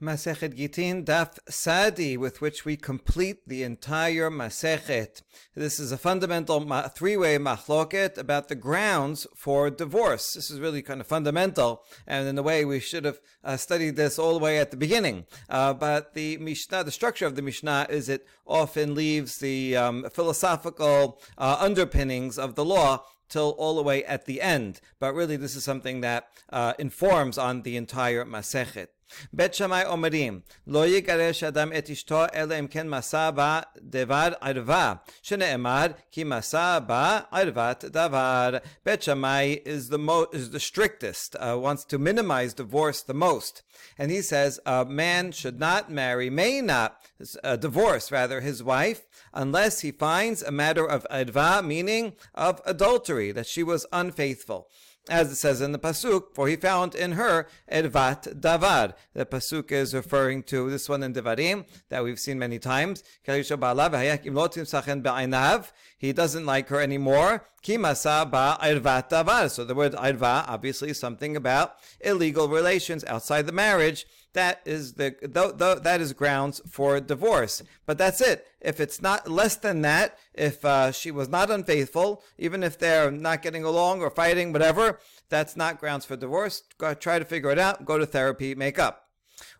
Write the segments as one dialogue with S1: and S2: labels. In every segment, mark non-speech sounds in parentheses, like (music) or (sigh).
S1: Masechet Gittin Daf Tzadi, with which we complete the entire Masechet. This is a fundamental three-way machloket about the grounds for divorce. This is really kind of fundamental, and in a way we should have uh, studied this all the way at the beginning. Uh, but the Mishnah, the structure of the Mishnah, is it often leaves the um, philosophical uh, underpinnings of the law till all the way at the end. But really, this is something that uh, informs on the entire Masechet. בית שמאי אומרים, לא יגרש אדם את אשתו אלא אם כן מסע בה דבר ערווה, שנאמר כי מסע בה ערוות דבר. בית שמאי is the, mo- is the strictest, uh, wants to minimize divorce the most. And he says a man should not marry, may not uh, divorce rather his wife, unless he finds a matter of adva, meaning of adultery, that she was unfaithful as it says in the pasuk, for he found in her ervat davar. The pasuk is referring to this one in Devarim that we've seen many times. He doesn't like her anymore. Kimasa ba davar. So the word erva obviously is something about illegal relations outside the marriage that is the th- th- that is grounds for divorce. But that's it. If it's not less than that, if uh, she was not unfaithful, even if they're not getting along or fighting, whatever, that's not grounds for divorce. Go, try to figure it out. Go to therapy. Make up.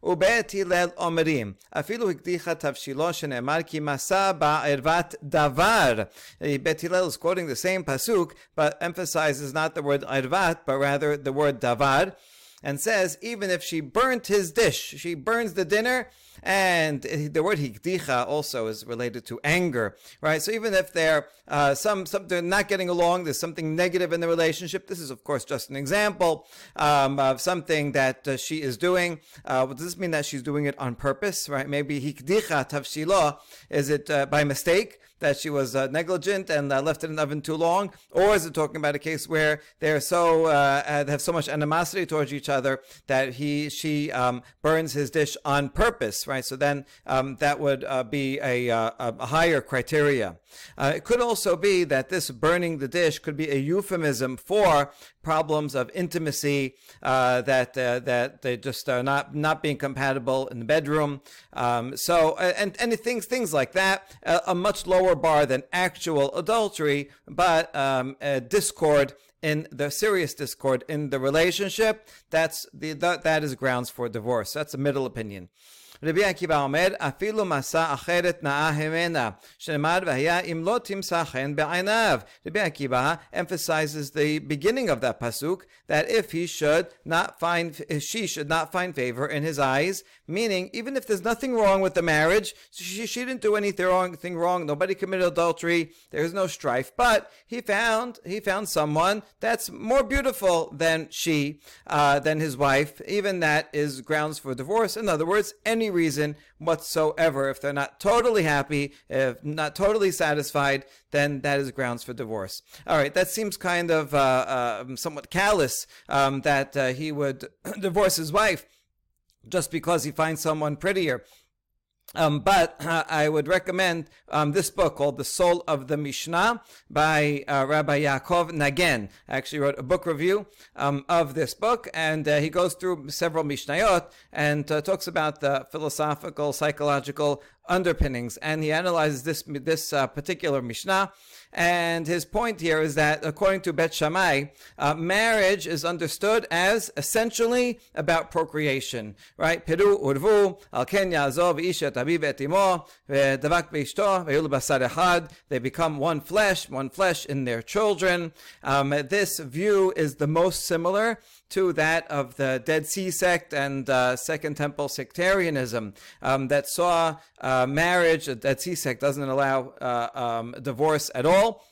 S1: ובית הלל אומרים, אפילו הקדיחה תבשילו שנאמר כי מסע בה ערוות דבר. Bet Hillel is quoting the same pasuk, but emphasizes not the word arvat, but rather the word davar and says even if she burnt his dish, she burns the dinner, and the word hikdicha also is related to anger, right? So even if they're uh, some, some they're not getting along, there's something negative in the relationship. This is of course just an example um, of something that uh, she is doing. Uh, does this mean that she's doing it on purpose, right? Maybe hikdicha tavshilo is it uh, by mistake? that she was uh, negligent and uh, left it in the oven too long, or is it talking about a case where they're so uh, have so much animosity towards each other that he she um, burns his dish on purpose, right? So then um, that would uh, be a, uh, a, higher criteria. Uh, it could also be that this burning the dish could be a euphemism for problems of intimacy uh, that uh, that they just are not not being compatible in the bedroom. Um, so and and things things like that, a much lower bar than actual adultery, but um, discord in the serious discord in the relationship. That's the that, that is grounds for divorce. That's a middle opinion. רבי עקיבא אומר, אפילו מסע אחרת נאה ממנה, שנאמר, והיה אם לא תמצא חן בעיניו. Rabbi Akiva emphasizes the beginning of that pasuk, that if he should not find, she should not find favor in his eyes, meaning even if there's nothing wrong with the marriage, she, she didn't do anything wrong, anything wrong, nobody committed adultery, there's no strife, but he found, he found someone that's more beautiful than she, uh, than his wife, even that is grounds for divorce. In other words, any reason whatsoever. If they're not totally happy, if not totally satisfied, then that is grounds for divorce. All right, that seems kind of uh, uh, somewhat callous um, that uh, he would (clears throat) divorce his wife just because he finds someone prettier. Um, but uh, I would recommend um, this book called The Soul of the Mishnah by uh, Rabbi Yaakov Nagen. I actually wrote a book review um, of this book, and uh, he goes through several Mishnayot and uh, talks about the philosophical, psychological underpinnings. And he analyzes this, this uh, particular Mishnah and his point here is that according to Bet Shammai, uh, marriage is understood as essentially about procreation, right? Peru urvu, al ken yazov isha tabib etimo, davak beishto, ve'ul basar echad. They become one flesh, one flesh in their children. Um, this view is the most similar to that of the Dead Sea sect and uh, Second Temple sectarianism um, that saw uh, marriage. The Dead Sea sect doesn't allow uh, um, divorce at all.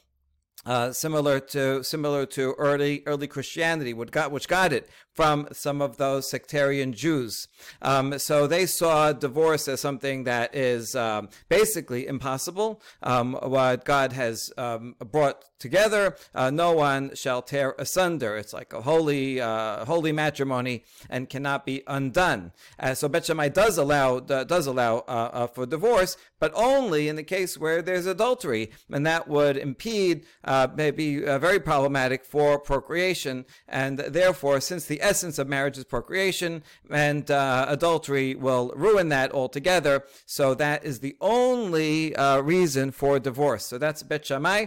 S1: Uh, similar to similar to early early Christianity, which got which got it from some of those sectarian Jews. Um, so they saw divorce as something that is um, basically impossible. Um, what God has um, brought together, uh, no one shall tear asunder. It's like a holy, uh, holy matrimony and cannot be undone. Uh, so Bet does allow does allow uh, uh, for divorce, but only in the case where there's adultery, and that would impede, uh, maybe very problematic for procreation, and therefore, since the essence of marriage is procreation, and uh, adultery will ruin that altogether. So that is the only uh, reason for divorce. So that's Bet Shammai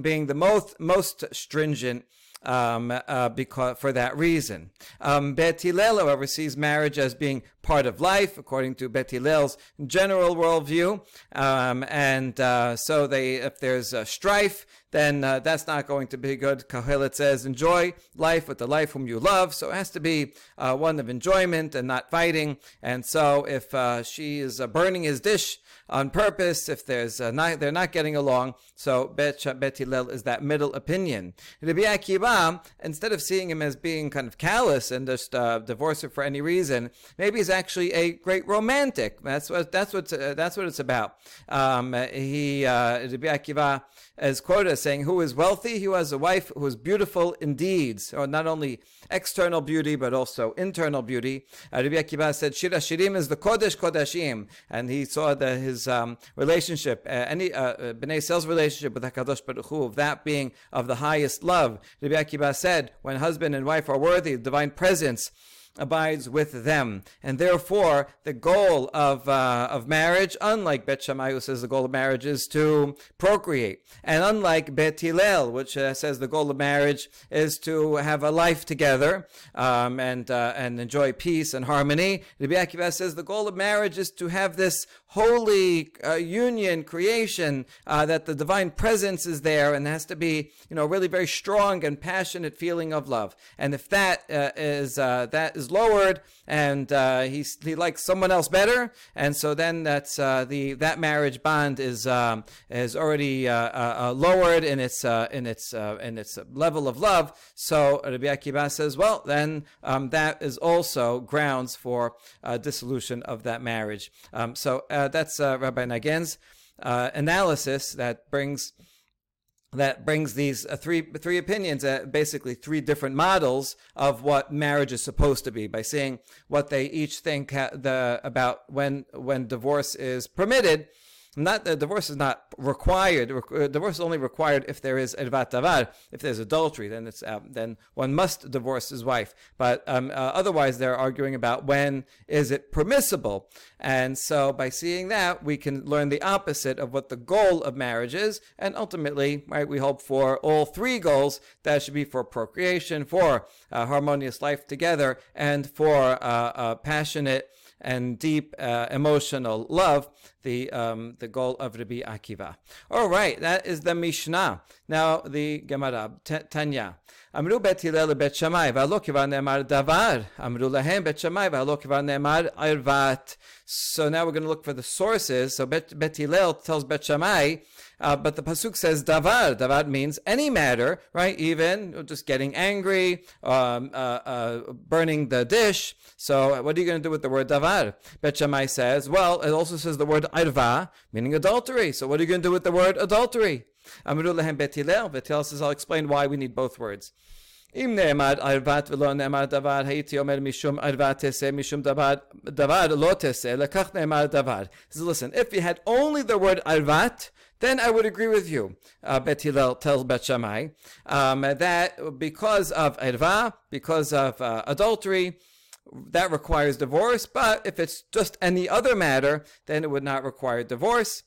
S1: being the most most stringent um, uh, because for that reason. Um, Bet Hillel, however, sees marriage as being part of life, according to Bet Hillel's general worldview. Um, and uh, so they, if there's strife, then uh, that's not going to be good. Kohelet says, enjoy life with the life whom you love. So it has to be uh, one of enjoyment and not fighting. And so if uh, she is uh, burning his dish on purpose, if there's not, they're not getting along, so Bet, Bet Hillel is that middle opinion. Rabbi Akiva, instead of seeing him as being kind of callous and just uh, divorce her for any reason, maybe he's actually a great romantic. That's what that's what uh, that's what it's about. Um, he uh, Rabbi Akiva as saying, "Who is wealthy? Who has a wife who is beautiful in deeds, or not only external beauty but also internal beauty." Uh, Rabbi Akiva said, "Shir HaShirim is the Kodesh Kodashim," and he saw that his um, relationship, uh, any uh, uh Bnei Sel's relationship with Hakadosh Baruch Hu, of that being of the highest love. Rabbi Akiva said, "When husband and wife are worthy, of divine presence." Abides with them. And therefore, the goal of, uh, of marriage, unlike Bet Shammai, who says the goal of marriage is to procreate, and unlike Bet Hillel, which uh, says the goal of marriage is to have a life together um, and, uh, and enjoy peace and harmony, Rabbi Akiva says the goal of marriage is to have this holy uh, union, creation, uh, that the divine presence is there and has to be, you know, really very strong and passionate feeling of love. And if that uh, is that is lowered and uh, he he likes someone else better, and so then that's uh, the that marriage bond is um, is already uh, uh, uh lowered in its uh, in its in its level of love. So Rabbi Akiva says, well, then um, that is also grounds for dissolution of that marriage. Um, so that's Rabbi Nagen's analysis that brings that brings these uh, three three opinions, uh, basically three different models of what marriage is supposed to be, by saying what they each think ha- the about when when divorce is permitted, not divorce is not required. Uh, divorce is only required if there is ervat davar. If there's adultery, then it's um, then one must divorce his wife. But um, uh, otherwise, they're arguing about when is it permissible. And so, by seeing that, we can learn the opposite of what the goal of marriage is, and ultimately, right, we hope for all three goals. That should be for procreation, for uh, harmonious life together, and for uh, passionate and deep uh, emotional love, the um, the goal of Rabbi Akiva. All right, that is the Mishnah. Now the Gemara, Tanya. אמרו בית הלל לבית שמאי, והלא כבר נאמר דבר. אמרו להם בית שמאי, והלא כבר נאמר ערבת. So now we're going to look for the sources. So Bet, Bet Hillel tells Bet Shammai, uh, but the pasuk says davar. Davar means any matter, right? Even just getting angry, um, uh, uh, burning the dish. So what are you going to do with the word davar? Bet Shammai says, well, it also says the word arva, meaning adultery. So what are you going to do with the word adultery? Amru lehem Bet Hillel. Bet Hillel says, I'll explain why we need both words. אם נאמר ערבת ולא נאמר דבר, הייתי אומר משום ערבת תעשה, משום דבר, דבר לא תעשה, לכך נאמר דבר. So listen, if you had only the word ערבת, then I would agree with you. Uh, Bet Hillel tells Bet Shammai um, that because of erva, because of uh, adultery, that requires divorce. But if it's just any other matter, then it would not require divorce.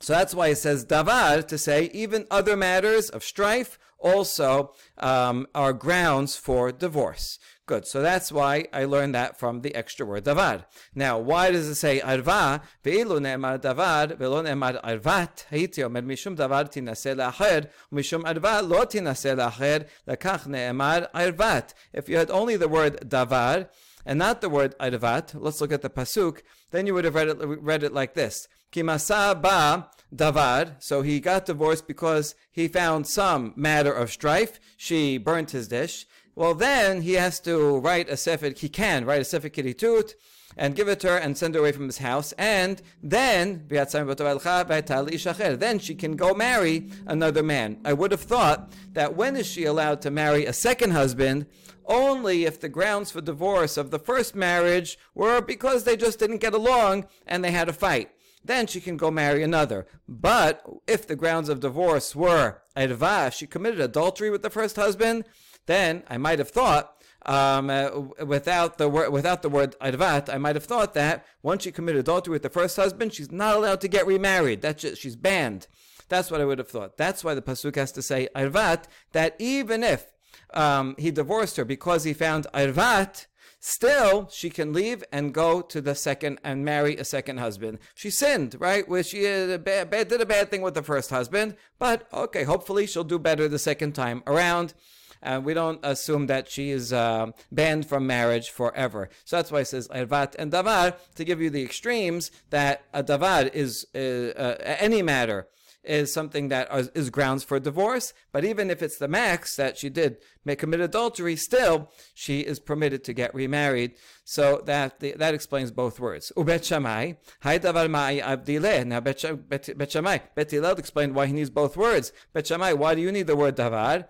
S1: So that's why it says davar to say even other matters of strife also um, are grounds for divorce. Good. So that's why I learned that from the extra word davar. Now, why does it say arva? Ve'ilu ne'emar davar, ve'lo ne'emar arvat. Hayiti omer mishum davar tinaseh la'acher, mishum arva lo tinaseh la'acher, lakach ne'emar arvat. If you had only the word davar, and not the word arvat, let's look at the pasuk, then you would have read it, read it like this. Kimasa ba davar. So he got divorced because he found some matter of strife. She burnt his dish. Well, then he has to write a sefer. He can write a sefer kiritut and give it to her and send her away from his house. And then, then she can go marry another man. I would have thought that when is she allowed to marry a second husband? Only if the grounds for divorce of the first marriage were because they just didn't get along and they had a fight then she can go marry another. But if the grounds of divorce were erva, she committed adultery with the first husband, then I might have thought um, uh, without the word without the word arvat, I might have thought that once she committed adultery with the first husband, she's not allowed to get remarried. That's just, she's banned. That's what I would have thought. That's why the pasuk has to say arvat. That even if um, he divorced her because he found arvat, still she can leave and go to the second and marry a second husband. She sinned, right? Where she did a bad, did a bad thing with the first husband, but okay, hopefully she'll do better the second time around. And we don't assume that she is uh, banned from marriage forever. So that's why it says ervat and davar to give you the extremes that a davar is uh, uh, any matter is something that is grounds for divorce. But even if it's the max that she did make commit adultery, still she is permitted to get remarried. So that that explains both words. Ubet Shammai, hay davar ma'i abdile. Now Bet Shammai, Bet Hillel explained why he needs both words. Bet Shammai, why do you need the word davar?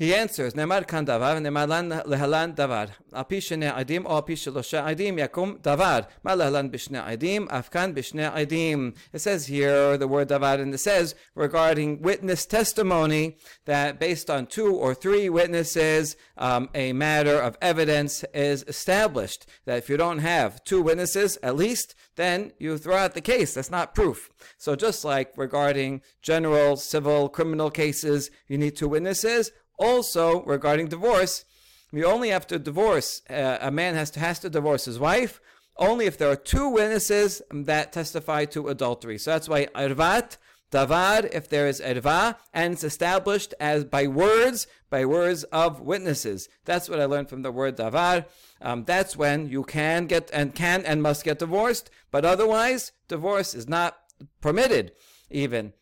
S1: He answers, Nemar kan davar, nemalan lehalan davar. Al pi shene aidim, o al pi shalosha yakum davar. Ma lehalan bishne adim, afkan bishne adim." It says here the word davar, and it says regarding witness testimony that based on two or three witnesses, um, a matter of evidence is established. That if you don't have two witnesses at least, then you throw out the case. That's not proof. So just like regarding general, civil, criminal cases, you need two witnesses. Also, regarding divorce, we only have to divorce, uh, a man has to, has to divorce his wife only if there are two witnesses that testify to adultery. So that's why arvat, davar, if there is erva, and it's established as by words, by words of witnesses. That's what I learned from the word davar. Um, that's when you can get and can and must get divorced, but otherwise, divorce is not permitted even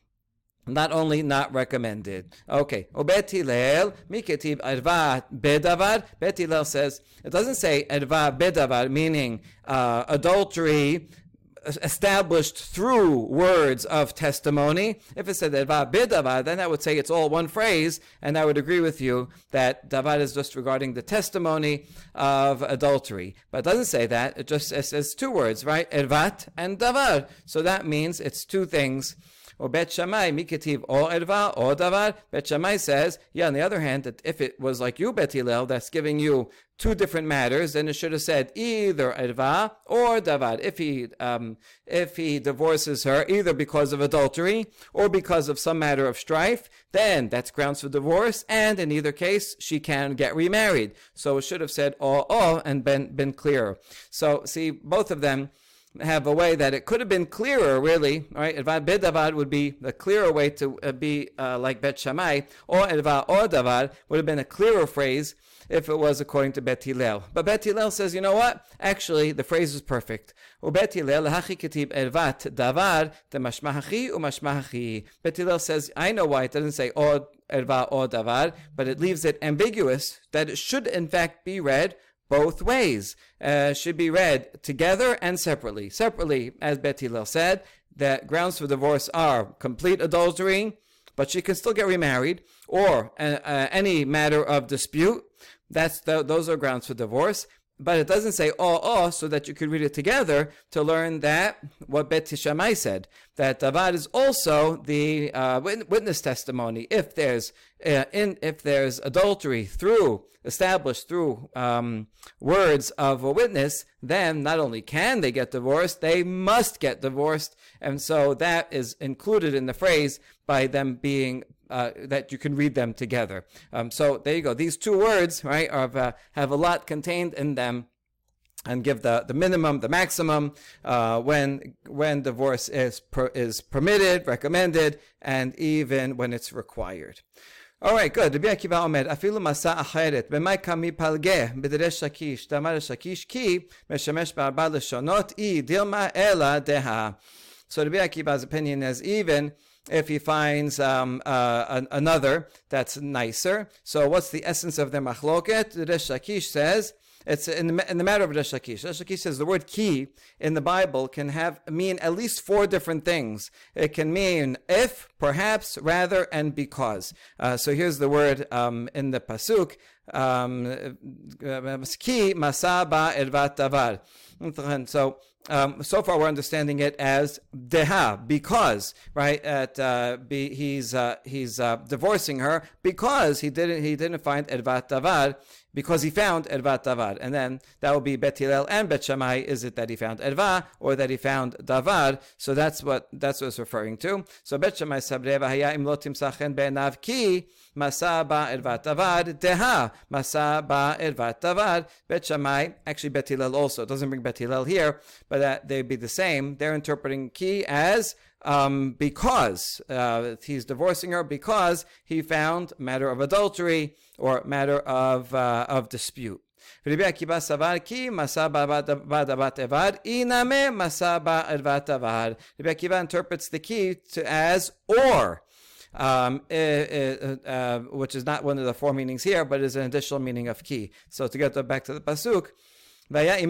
S1: not only not recommended. Okay. Obet miketib adva bedavar. Bet says, it doesn't say adva bedavar, meaning uh, adultery established through words of testimony. If it said adva bedavar, then I would say it's all one phrase, and I would agree with you that davar is just regarding the testimony of adultery. But it doesn't say that. It just says two words, right? Ervat and davar. So that means it's two things or Bet Shammai, Mikativ, or Erva, or Davar. Bet Shammai says, yeah, on the other hand, that if it was like you, Bet Hillel, that's giving you two different matters, then it should have said either Erva or Davar. If he, um, if he divorces her either because of adultery or because of some matter of strife, then that's grounds for divorce, and in either case, she can get remarried. So it should have said oh, oh, and been, been clearer. So see, both of them, have a way that it could have been clearer, really, right? Edvad bedavad would be the clearer way to uh, be uh, like Bet Shammai, or Edvad or Davad would have been a clearer phrase if it was according to Bet Hillel. But Bet Hillel says, you know what? Actually, the phrase is perfect. Bet Hillel davar. Bet says, I know why it doesn't say or or davar, but it leaves it ambiguous that it should in fact be read both ways. Uh, should be read together and separately. Separately, as Bet Hillel said, that grounds for divorce are complete adultery, but she can still get remarried, or uh, uh, any matter of dispute. That's the, those are grounds for divorce but it doesn't say oh oh so that you could read it together to learn that what Bet Shammai said that Davad is also the uh, witness testimony if there's uh, in if there's adultery through established through um, words of a witness then not only can they get divorced they must get divorced. And so that is included in the phrase by them being uh, that you can read them together. Um, so there you go. These two words, right, are, uh, have a lot contained in them and give the, the minimum, the maximum uh, when when divorce is per, is permitted, recommended, and even when it's required. All right, good. רבי עקיבא אומר, אפילו מסע אחרת, במאי קמי פלגה בדרי שקיש, דאמר שקיש כי משמש בארבע לשונות, אי דילמה אלא דהה. So Rabbi Akiva's opinion is even if he finds um, uh, an, another that's nicer. So what's the essence of the machloket? Resh Lakish says, it's in the, in the matter of Resh Lakish. Resh Lakish says the word ki in the Bible can have mean at least four different things. It can mean if, perhaps, rather, and because. Uh, so here's the word um, in the pasuk. um, davar. So um, so far, we're understanding it as deha because right at uh, be, he's uh, he's uh, divorcing her because he didn't he didn't find ervat davar because he found ervat davar, and then that will be bet Hillel and bet Shammai. Is it that he found erva or that he found davar? So that's what that's what it's referring to. So bet Shammai sabreva haya imlotim sachen be'enav ki masa ba ervat davar deha masa ba ervat davar. Bet Shammai actually bet Hillel also it doesn't bring bet Hillel here, but that they'd be the same. They're interpreting ki as um, because uh, he's divorcing her because he found matter of adultery or matter of uh, of dispute. Rabbi savar ki masa evad iname masa Rabbi Akiva interprets the key to as or. Um, uh, uh, which is not one of the four meanings here, but is an additional meaning of key. So to get back to the pasuk, that's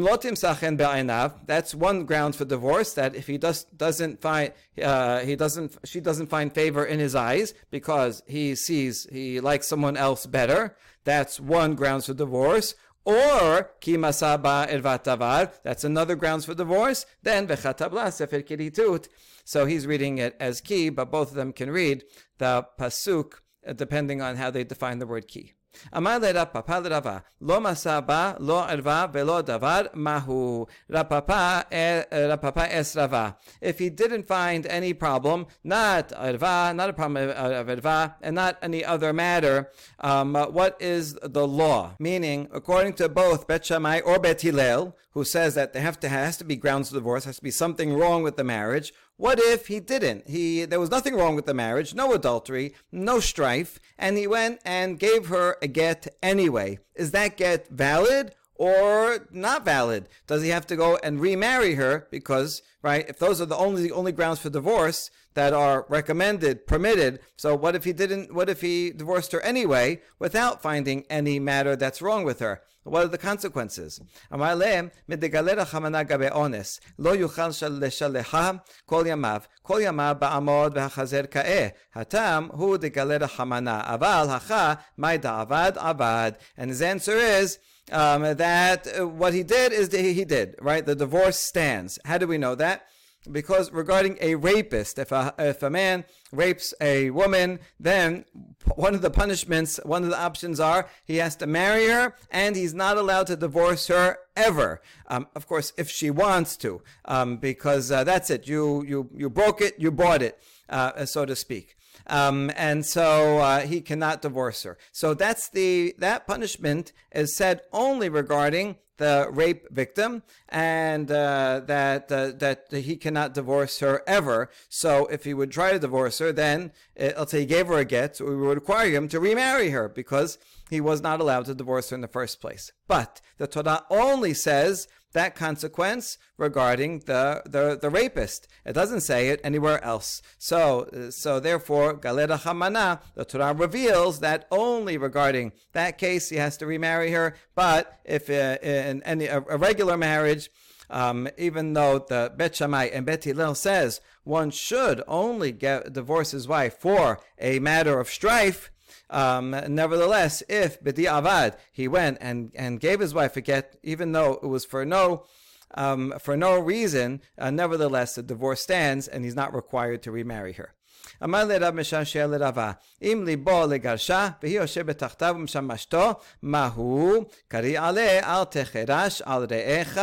S1: one ground for divorce. That if he does doesn't find uh, he doesn't she doesn't find favor in his eyes because he sees he likes someone else better. That's one grounds for divorce. Or ki masaba ervatavar. That's another grounds for divorce. Then vechatabla sefer kiritut. So he's reading it as ki, but both of them can read the pasuk uh, depending on how they define the word ki. Amar Rav Papa Rava, lo masaba, lo erva, velo davar mahu. Rav Papa, eh, Rav Papa es Rava. If he didn't find any problem, not erva, not a problem of erva, and not any other matter, um, what is the law? Meaning, according to both Bet Shammai or Bet Hillel, who says that there have to, has to be grounds of divorce, has to be something wrong with the marriage, what if he didn't? He there was nothing wrong with the marriage, no adultery, no strife, and he went and gave her a get anyway. Is that get valid or not valid? Does he have to go and remarry her because right? If those are the only the only grounds for divorce that are recommended, permitted, so what if he didn't? What if he divorced her anyway without finding any matter that's wrong with her? What are the consequences? אמר להם, מדגלר החמנה גבי אונס, לא יוכל לשלחה כל ימיו, כל ימיו בעמוד והחזר כאה. הטעם הוא דגלר החמנה, אבל הכה, מי דעבד עבד. And his answer is, um, that uh, what he did is that he did, right? The divorce stands. How do we know that? Because regarding a rapist, if a, if a man rapes a woman, then one of the punishments, one of the options are he has to marry her and he's not allowed to divorce her ever. Um, of course, if she wants to, um, because uh, that's it. You, you, you broke it, you bought it, uh, so to speak. Um, and so uh, he cannot divorce her. So that's the that punishment is said only regarding the rape victim, and uh, that uh, that he cannot divorce her ever. So if he would try to divorce her, then uh, let's say he gave her a get, we would require him to remarry her because he was not allowed to divorce her in the first place. But the Torah only says that consequence regarding the, the, the rapist. It doesn't say it anywhere else. So, so therefore, Galera Hamana, the Torah reveals that only regarding that case he has to remarry her. But if uh, in any a, a regular marriage, um, even though the Bet Shammai and Bet Hillel says one should only get divorce his wife for a matter of strife, um, nevertheless, if Bidi Avad, he went and, and gave his wife a get, even though it was for no um, for no reason, uh, nevertheless, the divorce stands and he's not required to remarry her. אמר לרב משעשע לרבה, אם ליבו לגרשה, והיא יושבת תחתיו ומשמשתו, מהו? קריא עליה, אל תחרש על רעך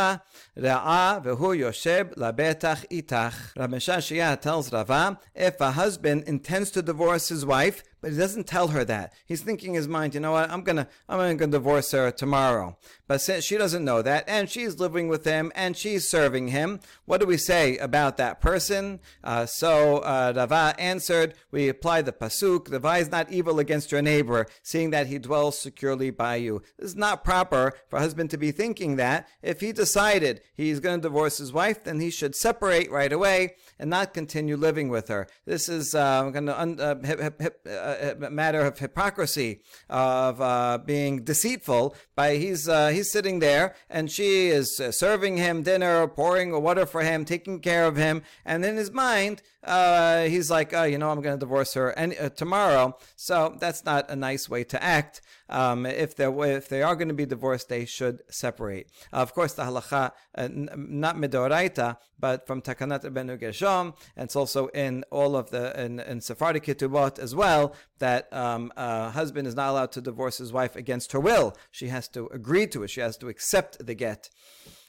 S1: רעה, והוא יושב לבטח איתך. Rav Meshashia tells Rava, if a husband intends to divorce his wife, but he doesn't tell her that. He's thinking in his mind, you know what, I'm gonna, I'm gonna divorce her tomorrow. But since she doesn't know that, and she's living with him, and she's serving him, what do we say about that person? Uh, so uh, Rava answered, we apply the pasuk, the is not evil against your neighbor, seeing that he dwells securely by you. This is not proper for a husband to be thinking that. If he decided he's going to divorce his wife, then he should separate right away and not continue living with her. This is uh, going to un- uh, hip, hip, uh, a matter of hypocrisy, of uh, being deceitful. By he's uh, he's sitting there and she is uh, serving him dinner, pouring water for him, taking care of him, and in his mind uh, he's like, oh, you know, I'm going to divorce her and uh, tomorrow. So that's not a nice way to act. um, if they if they are going to be divorced, they should separate. Uh, of course, the halacha uh, not midoraita, but from Takanat Benu Gershom, and it's also in all of the in, in Sephardic Ketubot as well that um, a husband is not allowed to divorce his wife against her will. She has to agree to it. She has to accept the get.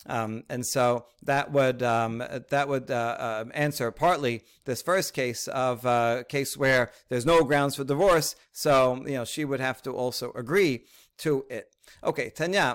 S1: Um, and so that would um, that would uh, uh, answer partly this first case of a uh, case where there's no grounds for divorce. So you know she would have to also agree to it. Okay, Tanya,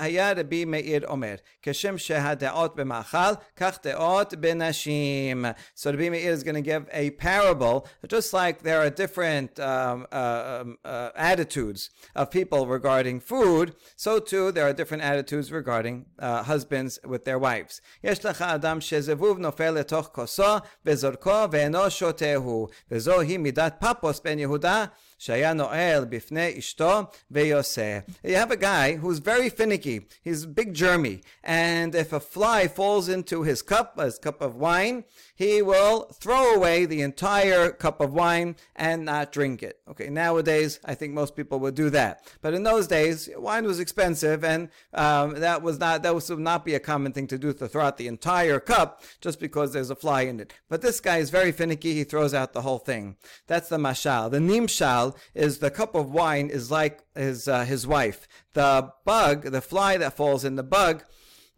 S1: היה רבי מאיר אומר, כשם שהדעות במאכל, כך דעות בנשים. So Rabbi Meir is going to give a parable, just like there are different um, uh, um, uh, attitudes of people regarding food, so too there are different attitudes regarding uh, husbands with their wives. יש לך אדם שזבוב נופל לתוך כוסו, וזורקו ואינו שותהו, וזוהי מידת פפוס בן יהודה, Shaya Noel Bifne Ishto Veyose. You have a guy who's very finicky. He's big germy. And if a fly falls into his cup, his cup of wine, he will throw away the entire cup of wine and not drink it. Okay, nowadays, I think most people would do that. But in those days, wine was expensive, and um, that was not that would not be a common thing to do to throw out the entire cup just because there's a fly in it. But this guy is very finicky; he throws out the whole thing. That's the mashal. The nimshal is the cup of wine is like his uh, his wife. The bug, the fly that falls in the bug,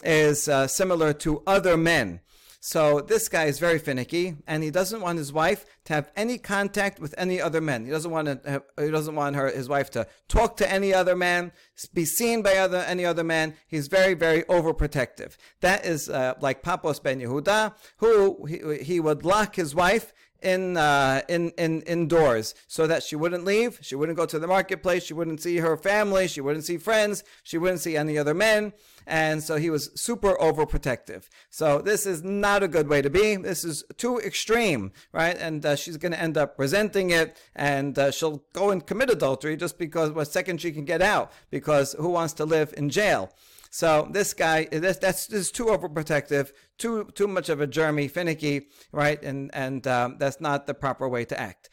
S1: is uh, similar to other men. So this guy is very finicky, and he doesn't want his wife to have any contact with any other men. He doesn't want to. Have, he doesn't want her, his wife, to talk to any other man, be seen by other any other man. He's very, very overprotective. That is uh, like Pappos ben Yehuda, who he, he would lock his wife in, uh, in, in, indoors so that she wouldn't leave. She wouldn't go to the marketplace. She wouldn't see her family. She wouldn't see friends. She wouldn't see any other men. And so he was super overprotective. So this is not a good way to be. This is too extreme, right? And uh, she's going to end up resenting it and uh, she'll go and commit adultery just because what second she can get out because who wants to live in jail? So this guy, this, that's this is too overprotective, too too much of a germy, finicky, right? And and um, that's not the proper way to act.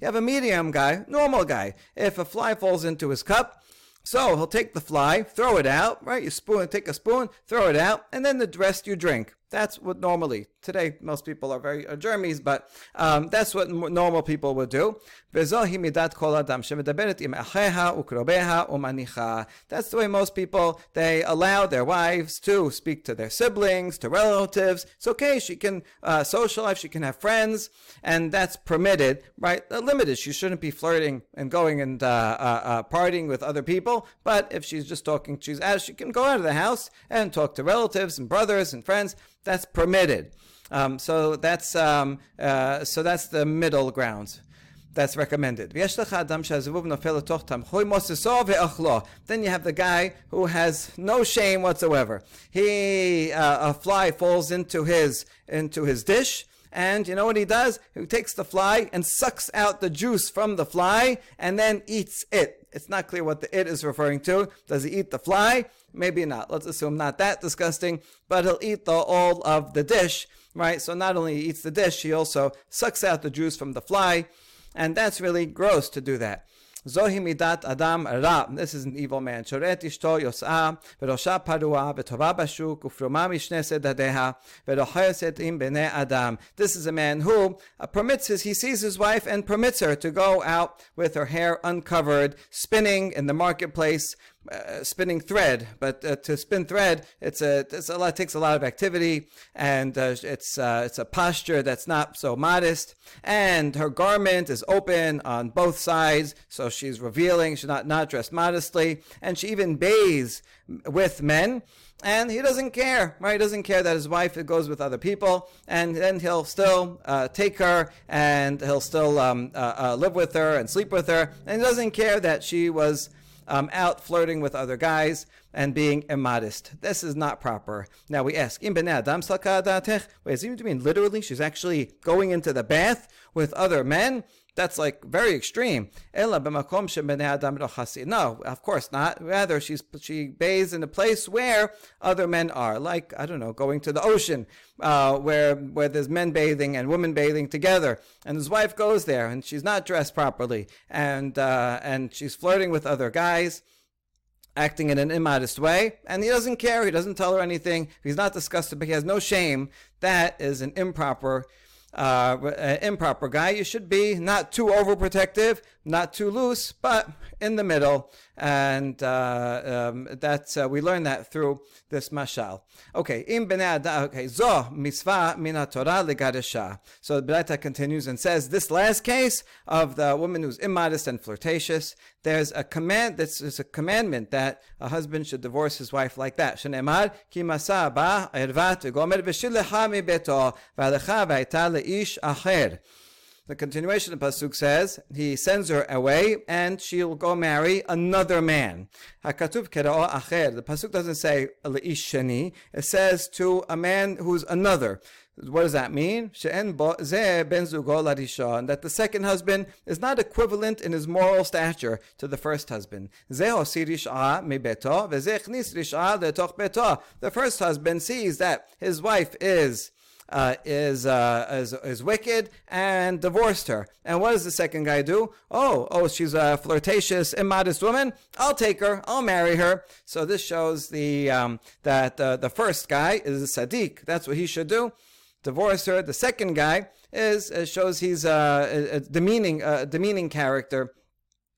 S1: You have a medium guy, normal guy. If a fly falls into his cup, so he'll take the fly, throw it out, right? You spoon, take a spoon, throw it out, and then the rest you drink. That's what normally today most people are very are germies, but um, that's what normal people would do. That's the way most people they allow their wives to speak to their siblings, to relatives. It's okay. She can uh, socialize. She can have friends, and that's permitted, right? Uh, limited. She shouldn't be flirting and going and uh, uh, uh, partying with other people. But if she's just talking, she's as she can go out of the house and talk to relatives and brothers and friends that's permitted. Um, so that's um, uh, so that's the middle ground. That's recommended. Then you have the guy who has no shame whatsoever. He uh, a fly falls into his into his dish, and you know what he does? He takes the fly and sucks out the juice from the fly and then eats it. It's not clear what the it is referring to. Does he eat the fly? Maybe not. Let's assume not that disgusting, but he'll eat the all of the dish, right? So not only he eats the dish, he also sucks out the juice from the fly, and that's really gross to do that. Zohimidat adam ra. This is an evil man. Shoret ishto yos'a v'rosha parua v'tova bashuk ufruma mishneset dadeha v'rochayoset im b'nei adam. This is a man who uh, permits his, he sees his wife and permits her to go out with her hair uncovered, spinning in the marketplace, uh, spinning thread, but uh, to spin thread, it's a, it's a lot, takes a lot of activity, and uh, it's uh, it's a posture that's not so modest. And her garment is open on both sides, so she's revealing. She's not not dressed modestly, and she even bathes with men. And he doesn't care, right? He doesn't care that his wife goes with other people, and then he'll still uh, take her, and he'll still um, uh, live with her and sleep with her, and he doesn't care that she was um, out flirting with other guys and being immodest. This is not proper. Now we ask, Wait, does it mean literally she's actually going into the bath with other men? That's like very extreme. No, of course not. Rather, she's she bathes in a place where other men are, like I don't know, going to the ocean, uh, where where there's men bathing and women bathing together, and his wife goes there and she's not dressed properly, and uh, and she's flirting with other guys acting in an immodest way, and he doesn't care. He doesn't tell her anything. He's not disgusted, but he has no shame. That is an improper uh, uh, improper guy. You should be not too overprotective, not too loose, but in the middle. And uh, um, that's uh, we learn that through this mashal. Okay, im okay, zo mitzvah mina Torah legadesha. So the Baraita continues and says this last case of the woman who's immodest and flirtatious. There's a command. This is a commandment that a husband should divorce his wife like that. Shenemar ki masa ba ervat gomer v'shilecha mi beto v'alecha v'ayta le'ish acher. The continuation of the pasuk says he sends her away and she'll go marry another man. Hakatuv. The pasuk doesn't say sheni. It says to a man who's another. What does that mean? And that the second husband is not equivalent in his moral stature to the first husband. The first husband sees that his wife is uh, is, uh, is, is wicked and divorced her. And what does the second guy do? Oh, oh, she's a flirtatious, immodest woman. I'll take her. I'll marry her. So this shows the um, that uh, the first guy is a sadiq. That's what he should do. Divorce her. The second guy is uh, shows he's a, a demeaning, a demeaning character.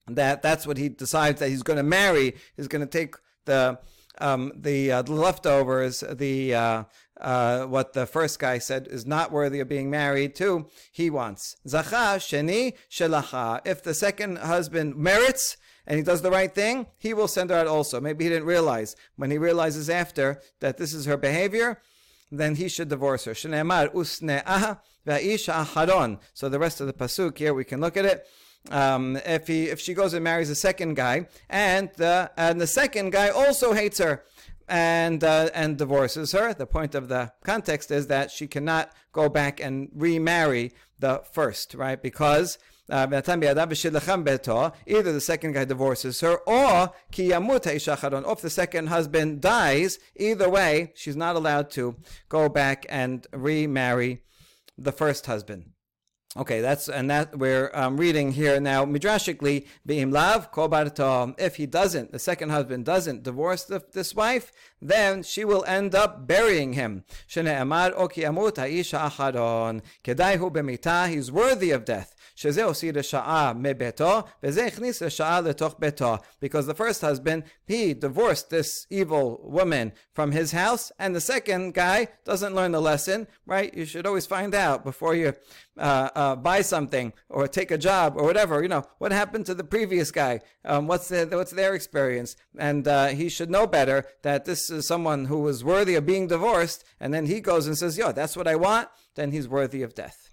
S1: That that's what he decides that he's going to marry. He's going to take the um, the, uh, the leftovers, the uh, uh, what the first guy said is not worthy of being married to, he wants. Zacha sheni shelacha. If the second husband merits and he does the right thing, he will send her out also. Maybe he didn't realize. When he realizes after that this is her behavior, then he should divorce her. Shneemar usne'ah va'isha aharon. So the rest of the pasuk here, we can look at it. Um, if he if she goes and marries a second guy, and the and the second guy also hates her, and uh, and divorces her. The point of the context is that she cannot go back and remarry the first, right? Because uh, either the second guy divorces her, or if the second husband dies, either way, she's not allowed to go back and remarry the first husband. Okay, that's and that we're um, reading here now. Midrashically, beim lav kol If he doesn't, the second husband doesn't divorce the, this wife, then she will end up burying him. Shne'emar oki amut ha'isha acharon kedai hu b'mita. He's worthy of death. שזה הוציא לשעה מביתו, וזה הכניס לשעה לתוך ביתו. Because the first husband, he divorced this evil woman from his house, and the second guy doesn't learn the lesson, right? You should always find out before you uh, uh, buy something or take a job or whatever. You know, what happened to the previous guy? Um, what's, the, what's their experience? And uh, he should know better that this is someone who is worthy of being divorced, and then he goes and says, yo, that's what I want, then he's worthy of death.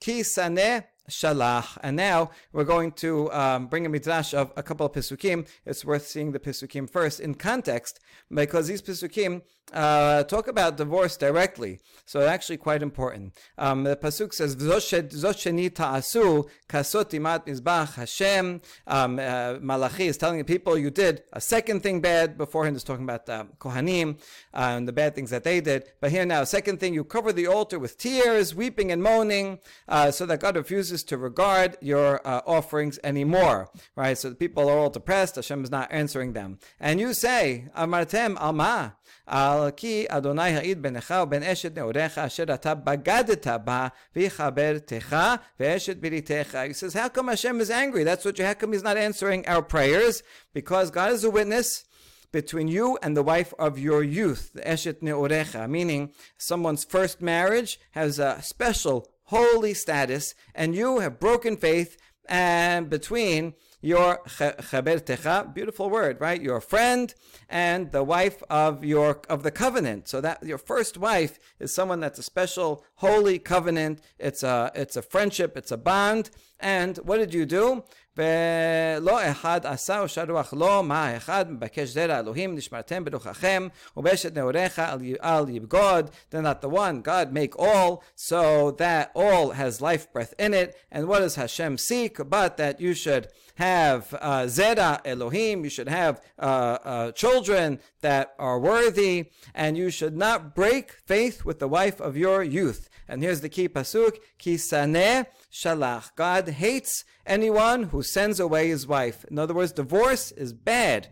S1: Ki saneh Shalach. And now we're going to um, bring a midrash of a couple of pisukim. It's worth seeing the pisukim first in context because these pisukim uh, talk about divorce directly. So actually quite important. Um, the pasuk says, "Zosheni ta'asu kasot imat mizbach Hashem." Um, uh, Malachi is telling the people, "You did a second thing bad." Beforehand, is talking about uh, kohanim uh, and the bad things that they did. But here now, second thing, you cover the altar with tears, weeping and moaning, uh, so that God refuses to regard your uh, offerings anymore. Right? So the people are all depressed. Hashem is not answering them, and you say, "Amartem alma." על כי אדוני העיד בינך ובין אשת נעוריך אשר אתה בגדת בה והיא חברתך ואשת בריתך. He says, how come Hashem is angry? That's what you, how come he's not answering our prayers? Because God is a witness between you and the wife of your youth, the Eshet Ne'orecha, meaning someone's first marriage has a special holy status, and you have broken faith and between your chabertecha, beautiful word, right? Your friend and the wife of your of the covenant. So that your first wife is someone that's a special holy covenant. It's a it's a friendship. It's a bond. And what did you do? ולא אחד עשה או שרוח לו מה האחד מבקש זרע אלוהים נשמרתם ברוחכם ובשת נעוריך על יבגוד then not the one God make all so that all has life breath in it and what does Hashem seek but that you should have uh, Zera Elohim, you should have uh, uh, children that are worthy, and you should not break faith with the wife of your youth. And here's the key pasuk: Kisaneh shalach. God hates anyone who sends away his wife. In other words, divorce is bad.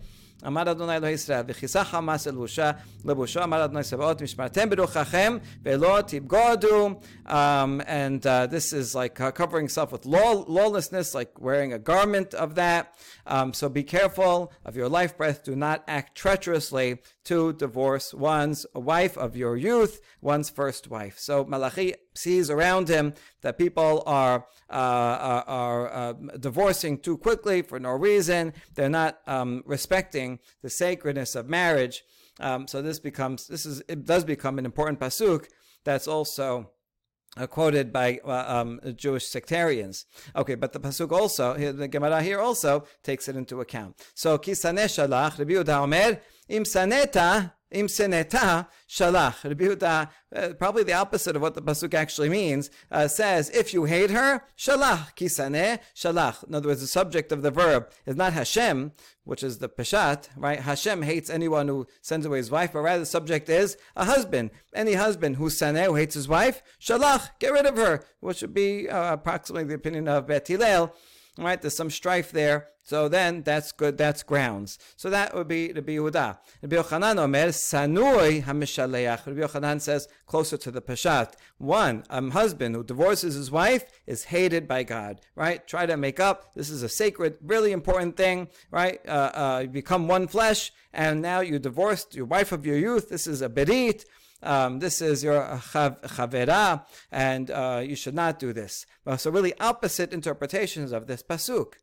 S1: אמר אדוני אלוהי ישראל, וכיסה חמאס אל לבושו, אמר אדוני צבאות, משמרתם ברוחכם, ולא תבגודו. And uh, this is like uh, covering self with law, lawlessness, like wearing a garment of that. Um, so be careful of your life breath. Do not act treacherously to divorce one's wife of your youth, one's first wife. So Malachi sees around him that people are uh, are, are uh, divorcing too quickly for no reason. They're not um, respecting the sacredness of marriage. Um, so this becomes this is it does become an important pasuk that's also uh, quoted by uh, um, Jewish sectarians. Okay, but the pasuk also, the Gemara here also takes it into account. So kisaneh shalach, Rabbi Yehuda im saneta Im seneta shalach. Rabbi Yehuda, uh, probably the opposite of what the pasuk actually means, uh, says if you hate her, shalach kisaneh shalach. In other words, the subject of the verb is not Hashem, which is the peshat, right? Hashem hates anyone who sends away his wife, but rather the subject is a husband. Any husband who saneh, who hates his wife, shalach, get rid of her, which would be uh, approximately the opinion of Bet Hillel. Right, there's some strife there. So then that's good, that's grounds. So that would be Rabbi Yehuda. Rabbi Yochanan Omer, Sanui HaMishaleach. Rabbi Yochanan says, closer to the Peshat. One, a husband who divorces his wife is hated by God, right? Try to make up. This is a sacred, really important thing, right? Uh, uh, you become one flesh, and now you divorced your wife of your youth. This is a berit. Um, this is your chavera, and uh, you should not do this. So really opposite interpretations of this pasuk.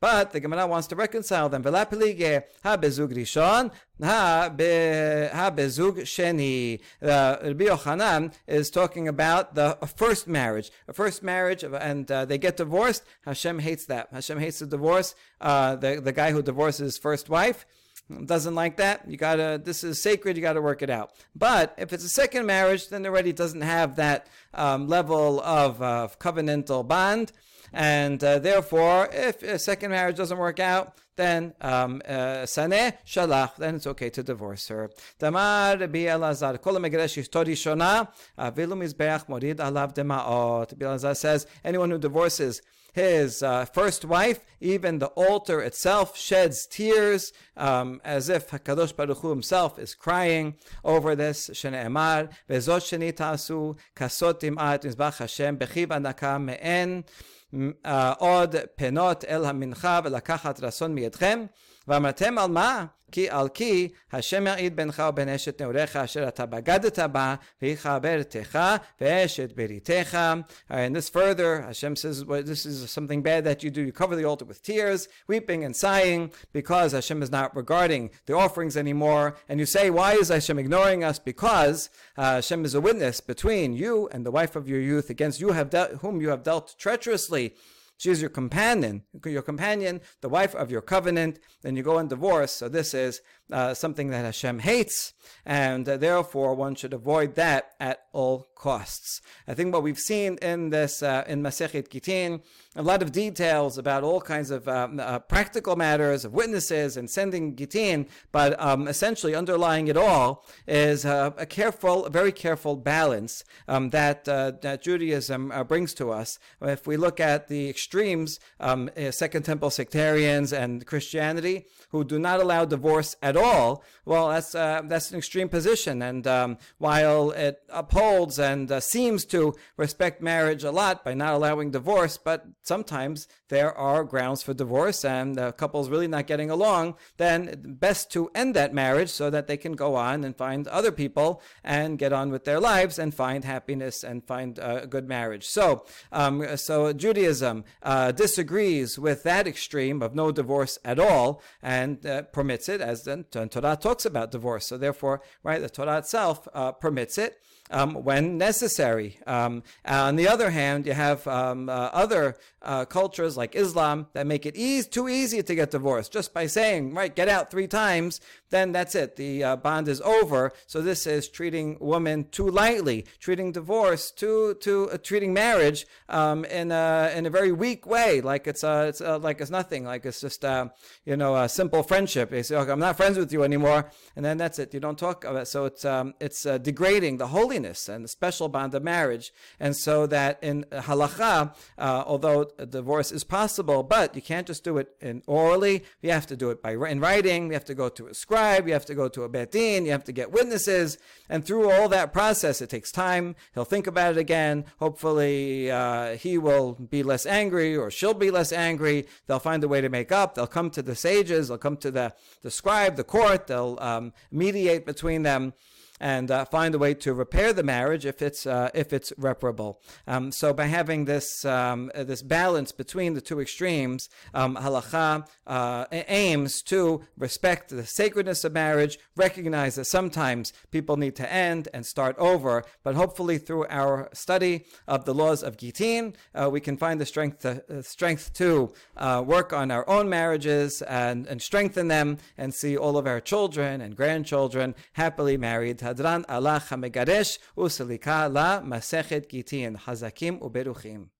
S1: But the Gemara wants to reconcile them. ha bezug rishon, ha bezug sheni. Rabbi Yochanan is talking about the first marriage, a first marriage, and uh, they get divorced. Hashem hates that. Hashem hates the divorce. Uh, the the guy who divorces his first wife doesn't like that, you gotta, this is sacred, you gotta work it out. But if it's a second marriage, then already doesn't have that um, level of uh, covenantal bond. And uh, therefore, if a second marriage doesn't work out, then um, uh, shalach, then it's okay to divorce her. Damar Rabbi Elazar, kol megeresh ishtori shona, avilu mizbeach morid alav demaot. Rabbi Elazar says, anyone who divorces his uh, first wife, even the altar itself sheds tears, um, as if Hakadosh Baruch Hu himself is crying over this. Shene'emar vezot sheni tasu kasot im'at mizbach Hashem bechiv anaka me'en עוד פנות אל המנחה ולקחת רצון מידכם ואמרתם על מה? כי על כי השם יעיד בינך ובין אשת נעוריך אשר אתה בגדת בה, והיא חברתך ואשת בריתך. And this further, Hashem says, well, this is something bad that you do. You cover the altar with tears, weeping and sighing, because Hashem is not regarding the offerings anymore. And you say, why is Hashem ignoring us? Because uh, Hashem is a witness between you and the wife of your youth, against you have dealt, whom you have dealt treacherously. She is your companion, your companion, the wife of your covenant. Then you go and divorce. So this is uh, something that Hashem hates, and uh, therefore one should avoid that at all costs. I think what we've seen in this uh, in Masechet Gittin, a lot of details about all kinds of um, uh, practical matters of witnesses and sending Gittin, but um, essentially underlying it all is uh, a careful, very careful balance um, that that Judaism brings to us. If we look at the extremes, um, Second Temple sectarians and Christianity, who do not allow divorce at all, well, that's uh, that's an extreme position. And um, while it upholds and uh, seems to respect marriage a lot by not allowing divorce, but sometimes there are grounds for divorce, and the couple's really not getting along. Then best to end that marriage so that they can go on and find other people and get on with their lives and find happiness and find uh, a good marriage. So, um, so Judaism uh, disagrees with that extreme of no divorce at all and uh, permits it, as then and Torah talks about divorce. So therefore, right, the Torah itself uh, permits it um, when necessary. Um, on the other hand, you have um, uh, other uh, cultures like Islam that make it easy, too easy to get divorced just by saying, right, get out three times, then that's it. The uh, bond is over. So this is treating women too lightly, treating divorce, too, too, uh, treating marriage um, in a in a very weak way, like it's uh, it's uh, like it's nothing, like it's just you know a simple friendship. You say, okay, I'm not friends with you anymore, and then that's it. You don't talk about it. So it's um, it's degrading the holiness and the special bond of marriage. And so that in halacha, uh, although divorce is possible, but you can't just do it in orally. You have to do it by in writing. You have to go to a scribe. You have to go to a beit din. You have to get witnesses. And through all that process, it takes time. He'll think about it again. Hopefully, uh, he will be less angry or she'll be less angry. They'll find a way to make up. They'll come to the sages. They'll come to the, the scribe, the court. They'll um, mediate between them and uh, find a way to repair the marriage if it's uh, if it's reparable. Um, so by having this um, uh, this balance between the two extremes, um, halacha uh, aims to respect the sacredness of marriage, recognize that sometimes people need to end and start over, but hopefully through our study of the laws of Gittin, uh, we can find the strength to, uh, strength to work on our own marriages and, and strengthen them and see all of our children and grandchildren happily married הדרן הלך המגרש וסליקה למסכת גיטין. חזקים וברוכים.